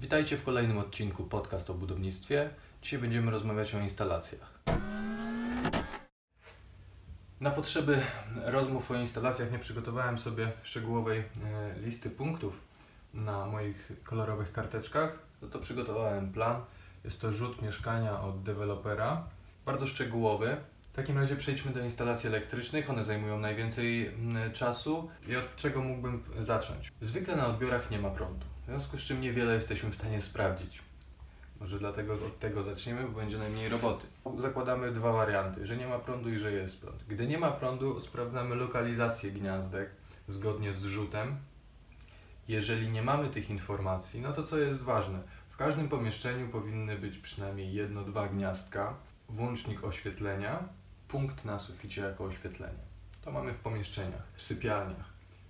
Witajcie w kolejnym odcinku podcast o budownictwie. Dzisiaj będziemy rozmawiać o instalacjach. Na potrzeby rozmów o instalacjach nie przygotowałem sobie szczegółowej e, listy punktów na moich kolorowych karteczkach. No to przygotowałem plan. Jest to rzut mieszkania od dewelopera. Bardzo szczegółowy. W takim razie przejdźmy do instalacji elektrycznych. One zajmują najwięcej mm, czasu. I od czego mógłbym zacząć? Zwykle na odbiorach nie ma prądu. W związku z czym niewiele jesteśmy w stanie sprawdzić. Może dlatego od tego zaczniemy, bo będzie najmniej roboty. Zakładamy dwa warianty, że nie ma prądu i że jest prąd. Gdy nie ma prądu, sprawdzamy lokalizację gniazdek zgodnie z rzutem. Jeżeli nie mamy tych informacji, no to co jest ważne? W każdym pomieszczeniu powinny być przynajmniej jedno, dwa gniazdka, włącznik oświetlenia, punkt na suficie jako oświetlenie. To mamy w pomieszczeniach, w sypialniach.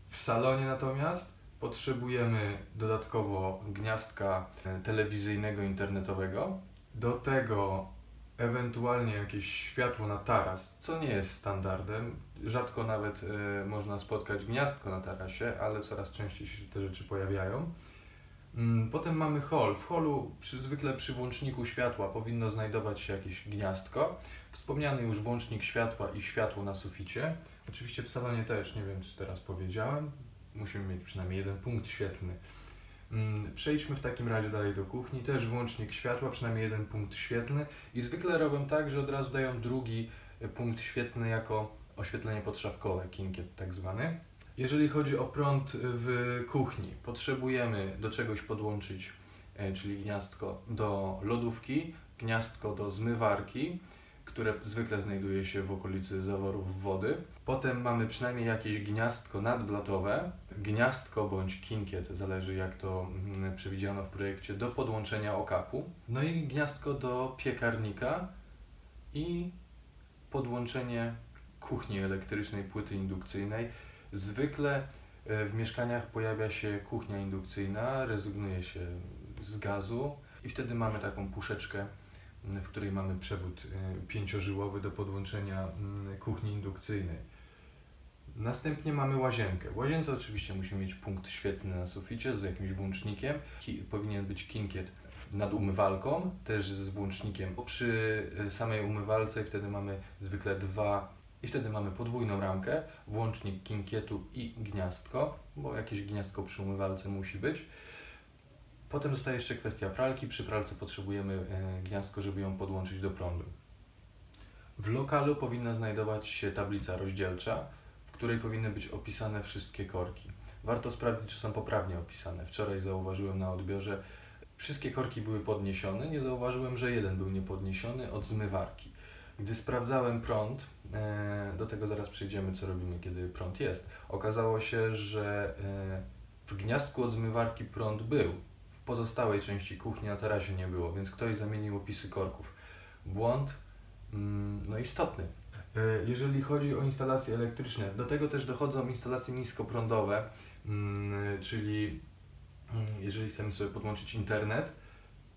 W salonie natomiast potrzebujemy dodatkowo gniazdka e, telewizyjnego, internetowego. Do tego ewentualnie jakieś światło na taras, co nie jest standardem. Rzadko nawet e, można spotkać gniazdko na tarasie, ale coraz częściej się te rzeczy pojawiają. Mm, Potem mamy hol. W holu przy, zwykle przy włączniku światła powinno znajdować się jakieś gniazdko. Wspomniany już włącznik światła i światło na suficie. Oczywiście w salonie też, nie wiem czy teraz powiedziałem, musimy mieć przynajmniej jeden punkt świetlny. Mm, Przejdźmy w takim razie dalej do kuchni. Też włącznik światła, przynajmniej jeden punkt świetlny. I zwykle robią tak, że od razu dają drugi e, punkt świetlny jako oświetlenie podszafkowe, kinkiet tak zwany. Jeżeli chodzi o prąd w kuchni, potrzebujemy do czegoś podłączyć, e, czyli gniazdko do lodówki, gniazdko do zmywarki, które zwykle znajduje się w okolicy zaworów wody. Potem mamy przynajmniej jakieś gniazdko nadblatowe, gniazdko bądź kinkiet, zależy jak to mm, przewidziano w projekcie, do podłączenia okapu. No i gniazdko do piekarnika i podłączenie kuchni elektrycznej, płyty indukcyjnej. Zwykle e, w mieszkaniach pojawia się kuchnia indukcyjna, rezygnuje się z gazu i wtedy mamy taką puszeczkę, w której mamy przewód e, pięciożyłowy do podłączenia m, kuchni indukcyjnej. Następnie mamy łazienkę. W łazience oczywiście musimy mieć punkt świetlny na suficie z jakimś włącznikiem. Ki powinien być kinkiet nad umywalką, też z włącznikiem. Przy e, samej umywalce wtedy mamy zwykle dwa i wtedy mamy podwójną ramkę, włącznik kinkietu i gniazdko, bo jakieś gniazdko przy umywalce musi być. Potem zostaje jeszcze kwestia pralki. Przy pralce potrzebujemy e, gniazdko, żeby ją podłączyć do prądu. W lokalu powinna znajdować się tablica rozdzielcza, w której powinny być opisane wszystkie korki. Warto sprawdzić, czy są poprawnie opisane. Wczoraj zauważyłem na odbiorze, wszystkie korki były podniesione, nie zauważyłem, że jeden był niepodniesiony od zmywarki. Gdy sprawdzałem prąd, e, do tego zaraz przejdziemy, co robimy, kiedy prąd jest. Okazało się, że e, w gniazdku od zmywarki prąd był, pozostałej części kuchni na tarasie nie było, więc ktoś zamienił opisy korków. Błąd mm, no istotny. E, Jeżeli chodzi o instalacje elektryczne, do tego też dochodzą instalacje niskoprądowe, mm, czyli mm, jeżeli chcemy sobie podłączyć internet,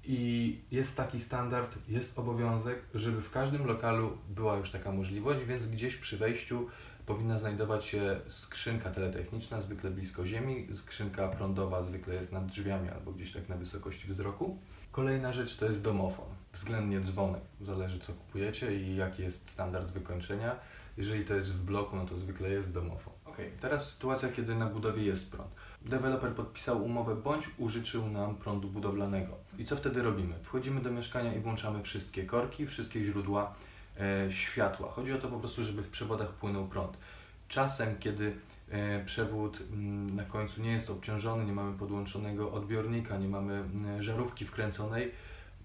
i jest taki standard, jest obowiązek, żeby w każdym lokalu była już taka możliwość, więc gdzieś przy wejściu powinna znajdować się skrzynka teletechniczna, zwykle blisko ziemi, skrzynka prądowa zwykle jest nad drzwiami albo gdzieś tak na wysokości wzroku. Kolejna rzecz to jest domofon, względnie dzwonek, zależy co kupujecie i jaki jest standard wykończenia. Jeżeli to jest w bloku, no to zwykle jest domofon. Ok, teraz sytuacja, kiedy na budowie jest prąd. Deweloper podpisał umowę bądź użyczył nam prądu budowlanego. I co wtedy robimy? Wchodzimy do mieszkania i włączamy wszystkie korki, wszystkie źródła światła. Chodzi o to po prostu, żeby w przewodach płynął prąd. Czasem, kiedy e, przewód mm, na końcu nie jest obciążony, nie mamy podłączonego odbiornika, nie mamy mm, żarówki wkręconej,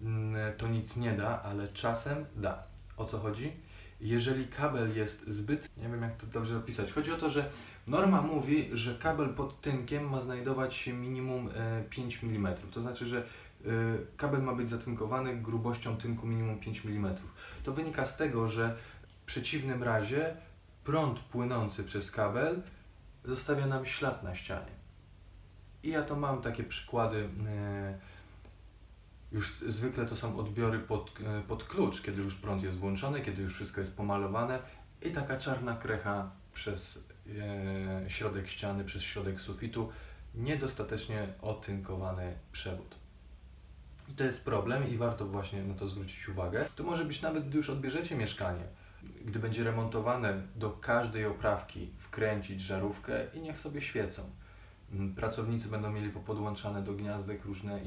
mm, to nic nie da, ale czasem da. O co chodzi? Jeżeli kabel jest zbyt, nie wiem jak to dobrze opisać, chodzi o to, że norma mówi, że kabel pod tynkiem ma znajdować się minimum e, 5 mm. To znaczy, że e, kabel ma być zatynkowany grubością tynku minimum 5 mm. To wynika z tego, że w przeciwnym razie prąd płynący przez kabel zostawia nam ślad na ścianie. I ja to mam takie przykłady. e, Już zwykle to są odbiory pod, e, pod klucz, kiedy już prąd jest włączony, kiedy już wszystko jest pomalowane i taka czarna krecha przez środek ściany, przez środek sufitu, niedostatecznie otynkowany przewód. I to jest problem i warto właśnie na to zwrócić uwagę. To może być nawet, gdy już odbierzecie mieszkanie, gdy będzie remontowane, do każdej oprawki wkręcić żarówkę i niech sobie świecą. Mm, Pracownicy będą mieli popodłączane do gniazdek różne e,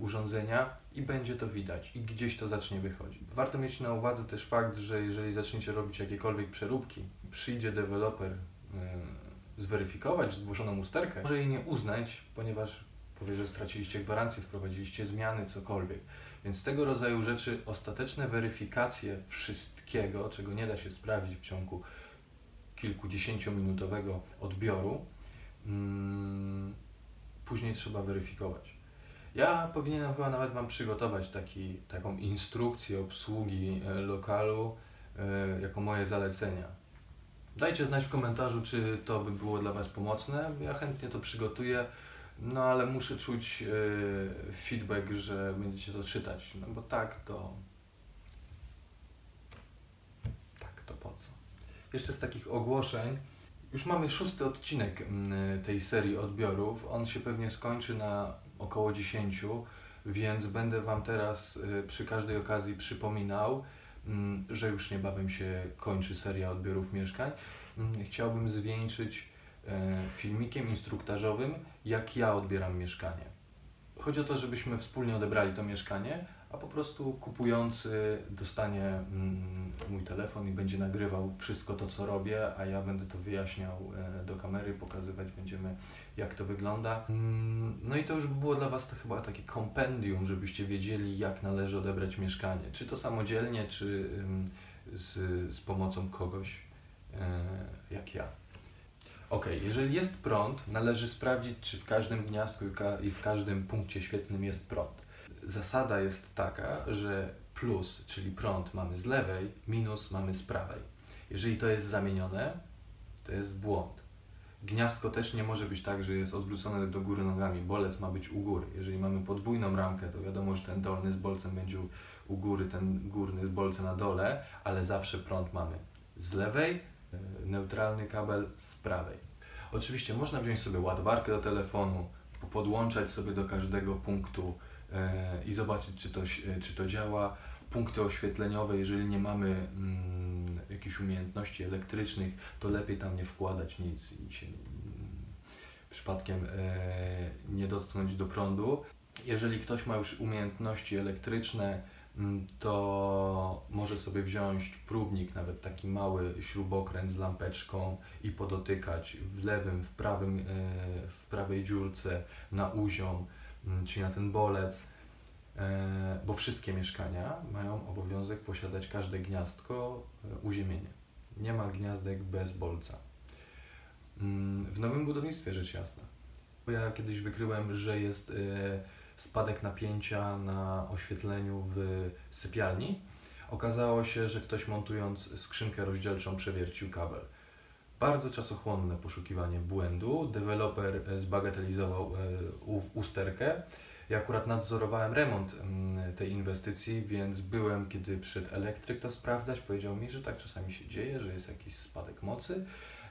urządzenia i będzie to widać i gdzieś to zacznie wychodzić. Warto mieć na uwadze też fakt, że jeżeli zaczniecie robić jakiekolwiek przeróbki, przyjdzie deweloper e, zweryfikować zgłoszoną usterkę, może jej nie uznać, ponieważ powie, że straciliście gwarancję, wprowadziliście zmiany, cokolwiek. Więc tego rodzaju rzeczy, ostateczne weryfikacje wszystkiego, czego nie da się sprawdzić w ciągu kilkudziesięciominutowego odbioru, mm, później trzeba weryfikować. Ja powinienem chyba nawet Wam przygotować taki, taką instrukcję obsługi e, lokalu e, jako moje zalecenia. Dajcie znać w komentarzu, czy to by było dla Was pomocne. Ja chętnie to przygotuję, no ale muszę czuć e, feedback, że będziecie to czytać, no bo tak to. Tak to po co? Jeszcze z takich ogłoszeń. Już mamy szósty odcinek mm, tej serii odbiorów. On się pewnie skończy na około 10, więc będę Wam teraz y, przy każdej okazji przypominał, mm, że już niebawem się kończy seria odbiorów mieszkań. Mm, Chciałbym zwieńczyć e, filmikiem instruktażowym, jak ja odbieram mieszkanie. Chodzi o to, żebyśmy wspólnie odebrali to mieszkanie, a po prostu kupujący dostanie mm, mój telefon i będzie nagrywał wszystko to, co robię, a ja będę to wyjaśniał e, do kamery, pokazywać będziemy, jak to wygląda. Mm, No i to już by było dla Was to chyba takie kompendium, żebyście wiedzieli, jak należy odebrać mieszkanie. Czy to samodzielnie, czy z, z pomocą kogoś, e, jak ja. Ok, jeżeli jest prąd, należy sprawdzić, czy w każdym gniazdku i w każdym punkcie świetlnym jest prąd. Zasada jest taka, że plus, czyli prąd mamy z lewej, minus mamy z prawej. Jeżeli to jest zamienione, to jest błąd. Gniazdko też nie może być tak, że jest odwrócone do góry nogami. Bolec ma być u góry. Jeżeli mamy podwójną ramkę, to wiadomo, że ten dolny z bolcem będzie u, góry, ten górny z bolcem na dole, ale zawsze prąd mamy z lewej, neutralny kabel z prawej. Oczywiście można wziąć sobie ładowarkę do telefonu, po- podłączać sobie do każdego punktu e, i zobaczyć, czy to, ś- czy to działa. Punkty oświetleniowe, jeżeli nie mamy mm, jakichś umiejętności elektrycznych, to lepiej tam nie wkładać nic i się mm, przypadkiem e, nie dotknąć do prądu. Jeżeli ktoś ma już umiejętności elektryczne, to może sobie wziąć próbnik, nawet taki mały śrubokręt z lampeczką i podotykać w lewym, w prawym, e, w prawej dziurce na uziom, mm, czy na ten bolec, e, bo wszystkie mieszkania mają obowiązek posiadać każde gniazdko e, uziemienie. Nie ma gniazdek bez bolca. Mm, W nowym budownictwie rzecz jasna. Bo Ja kiedyś wykryłem, że jest spadek napięcia na oświetleniu w sypialni. Okazało się, że ktoś montując skrzynkę rozdzielczą przewiercił kabel. Bardzo czasochłonne poszukiwanie błędu. Deweloper zbagatelizował e, usterkę. Ja akurat nadzorowałem remont tej inwestycji, więc byłem, kiedy przyszedł elektryk to sprawdzać. Powiedział mi, że tak czasami się dzieje, że jest jakiś spadek mocy.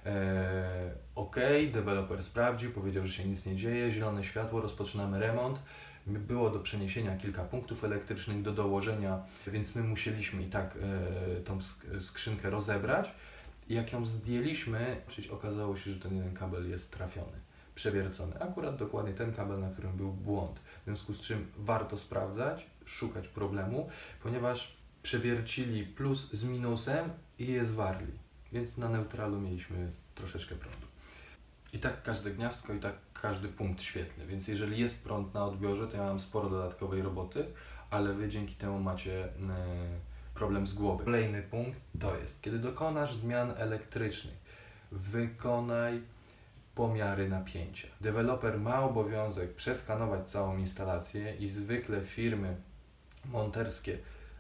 E, ok, deweloper sprawdził, powiedział, że się nic nie dzieje, zielone światło, rozpoczynamy remont. Było do przeniesienia kilka punktów elektrycznych, do dołożenia, więc my musieliśmy i tak e, tą sk- skrzynkę rozebrać. Jak ją zdjęliśmy, okazało się, że ten jeden kabel jest trafiony, przewiercony. Akurat dokładnie ten kabel, na którym był błąd. W związku z czym warto sprawdzać, szukać problemu, ponieważ przewiercili plus z minusem i je zwarli. Więc na neutralu mieliśmy troszeczkę prądu. I tak każde gniazdko, i tak każdy punkt świetlny. Więc jeżeli jest prąd na odbiorze, to ja mam sporo dodatkowej roboty, ale Wy dzięki temu macie e, problem z głowy. Kolejny punkt to jest, kiedy dokonasz zmian elektrycznych, wykonaj pomiary napięcia. Deweloper ma obowiązek przeskanować całą instalację i zwykle firmy monterskie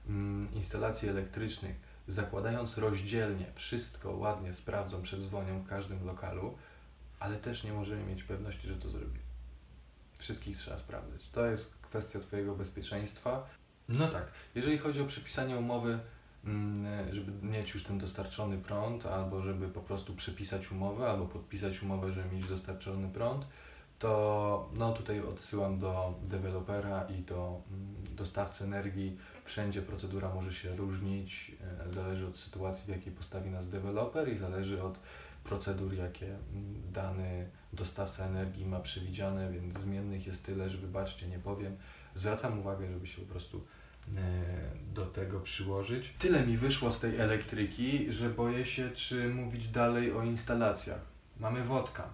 mm, instalacji elektrycznych, zakładając rozdzielnie, wszystko ładnie sprawdzą przed dzwonią w każdym lokalu, ale też nie możemy mieć pewności, że to zrobi. Wszystkich trzeba sprawdzać. To jest kwestia Twojego bezpieczeństwa. No tak, jeżeli chodzi o przepisanie umowy, mm, żeby mieć już ten dostarczony prąd, albo żeby po prostu przepisać umowę, albo podpisać umowę, żeby mieć dostarczony prąd, to no tutaj odsyłam do dewelopera i do mm, dostawcy energii. Wszędzie procedura może się różnić, e, zależy od sytuacji, w jakiej postawi nas deweloper i zależy od procedur, jakie dany dostawca energii ma przewidziane, więc zmiennych jest tyle, że wybaczcie, nie powiem. Zwracam uwagę, żeby się po prostu e, do tego przyłożyć. Tyle mi wyszło z tej elektryki, że boję się, czy mówić dalej o instalacjach. Mamy wodka.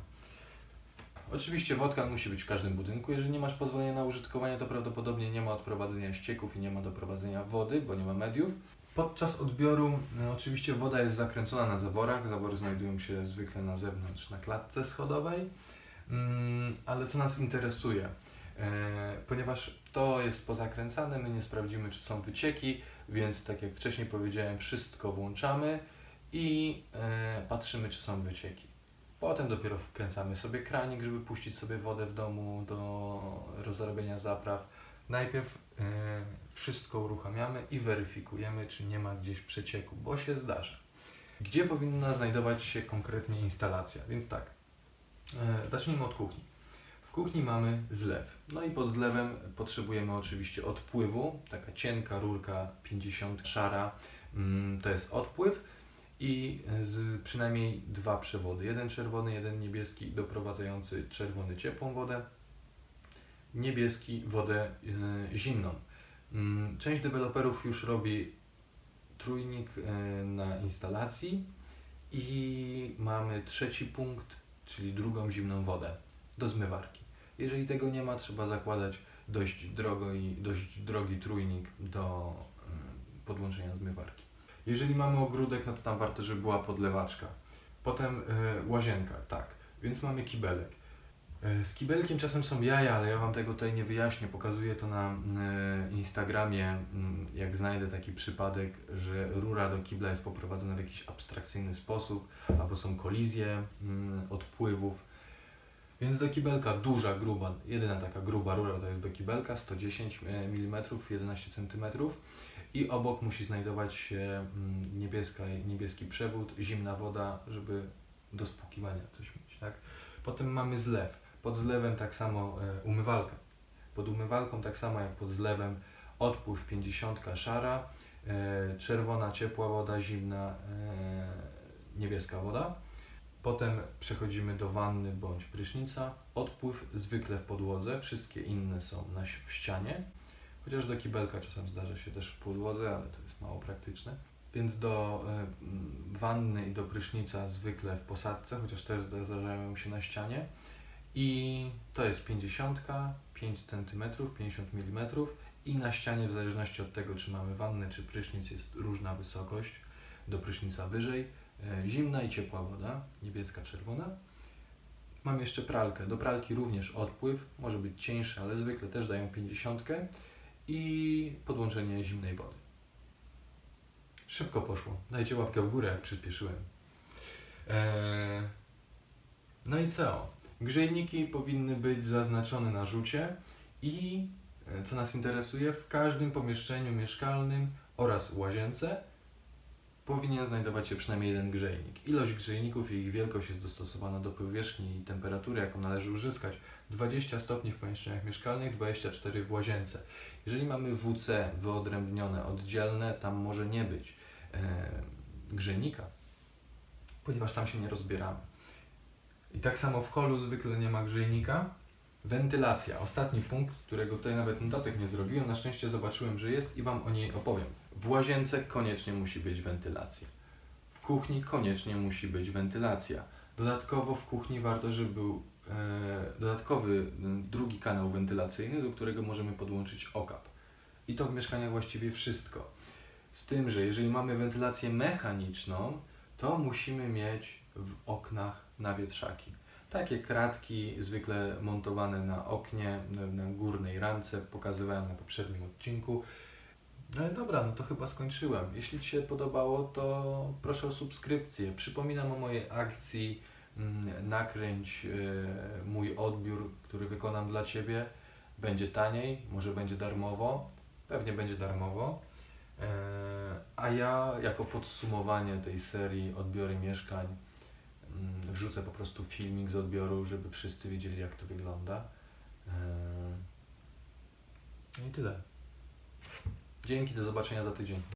Oczywiście wodka musi być w każdym budynku. Jeżeli nie masz pozwolenia na użytkowanie, to prawdopodobnie nie ma odprowadzenia ścieków i nie ma doprowadzenia wody, bo nie ma mediów. Podczas odbioru e, oczywiście woda jest zakręcona na zaworach. Zawory znajdują się zwykle na zewnątrz, na klatce schodowej. Mm, ale co nas interesuje? E, ponieważ to jest pozakręcane, my nie sprawdzimy, czy są wycieki, więc tak jak wcześniej powiedziałem, wszystko włączamy i e, patrzymy, czy są wycieki. Potem dopiero wkręcamy sobie kranik, żeby puścić sobie wodę w domu do rozrobienia zapraw. Najpierw e, wszystko uruchamiamy i weryfikujemy, czy nie ma gdzieś przecieku, bo się zdarza. Gdzie powinna znajdować się konkretnie instalacja? Więc tak, e, zacznijmy od kuchni. W kuchni mamy zlew. No i pod zlewem potrzebujemy oczywiście odpływu. Taka cienka rurka 50 szara mm, to jest odpływ i z przynajmniej dwa przewody. Jeden czerwony, jeden niebieski doprowadzający czerwony ciepłą wodę, niebieski wodę y, zimną. Mm, część deweloperów już robi trójnik y, na instalacji i mamy trzeci punkt, czyli drugą zimną wodę do zmywarki. Jeżeli tego nie ma, trzeba zakładać dość drogo i dość drogi trójnik do y, podłączenia zmywarki. Jeżeli mamy ogródek, no to tam warto, żeby była podlewaczka. Potem łazienka, tak, więc mamy kibelek. Y, z kibelkiem czasem są jaja, ale ja Wam tego tutaj nie wyjaśnię. Pokazuję to na y, Instagramie, y, jak znajdę taki przypadek, że rura do kibla jest poprowadzona w jakiś abstrakcyjny sposób, albo są kolizje y, odpływów. Więc do kibelka duża, gruba, jedyna taka gruba rura to jest do kibelka 110 mm, 11 cm i obok musi znajdować się mm, niebieska, niebieski przewód, zimna woda, żeby do spłukiwania coś mieć. Tak? Potem mamy zlew. Pod zlewem tak samo e, umywalka. Pod umywalką tak samo jak pod zlewem odpływ 50 szara, e, czerwona ciepła woda, zimna e, niebieska woda. Potem przechodzimy do wanny bądź prysznica. Odpływ zwykle w podłodze, wszystkie inne są na, w ścianie. Chociaż do kibelka czasem zdarza się też w podłodze, ale to jest mało praktyczne. Więc do wanny i do prysznica zwykle w posadce, chociaż też zdarzają się na ścianie. I to jest 50, 5 cm, 50 mm i na ścianie w zależności od tego, czy mamy wannę, czy prysznic jest różna wysokość. Do prysznica wyżej, y, zimna i ciepła woda, niebieska, czerwona. Mam jeszcze pralkę. Do pralki również odpływ, może być cieńszy, ale zwykle też dają 50 i podłączenie zimnej wody. Szybko poszło. Dajcie łapkę w górę, jak przyspieszyłem. Eee, no i co? Grzejniki powinny być zaznaczone na rzucie i e, co nas interesuje, w każdym pomieszczeniu mieszkalnym oraz łazience powinien znajdować się przynajmniej jeden grzejnik. Ilość grzejników i ich wielkość jest dostosowana do powierzchni i temperatury, jaką należy uzyskać. 20 stopni w pomieszczeniach mieszkalnych, 24 w łazience. Jeżeli mamy WC wyodrębnione, oddzielne, tam może nie być e, grzejnika, ponieważ tam się nie rozbieramy. I tak samo w holu zwykle nie ma grzejnika. Wentylacja, ostatni punkt, którego tutaj nawet notatek nie zrobiłem, na szczęście zobaczyłem, że jest i Wam o niej opowiem. W łazience koniecznie musi być wentylacja. W kuchni koniecznie musi być wentylacja. Dodatkowo w kuchni warto, żeby był e, dodatkowy drugi kanał wentylacyjny, do którego możemy podłączyć okap. I to w mieszkaniach właściwie wszystko. Z tym, że jeżeli mamy wentylację mechaniczną, to musimy mieć w oknach nawietrzaki. Takie kratki zwykle montowane na oknie, na górnej ramce, pokazywałem na poprzednim odcinku. No ale dobra, no to chyba skończyłem. Jeśli Ci się podobało, to proszę o subskrypcję. Przypominam o mojej akcji mm, nakręć e, mój odbiór, który wykonam dla Ciebie. Będzie taniej, może będzie darmowo, pewnie będzie darmowo. E, a ja jako podsumowanie tej serii odbiory mieszkań wrzucę po prostu filmik z odbioru, żeby wszyscy wiedzieli jak to wygląda. E, no i tyle. Dzięki, do zobaczenia za tydzień.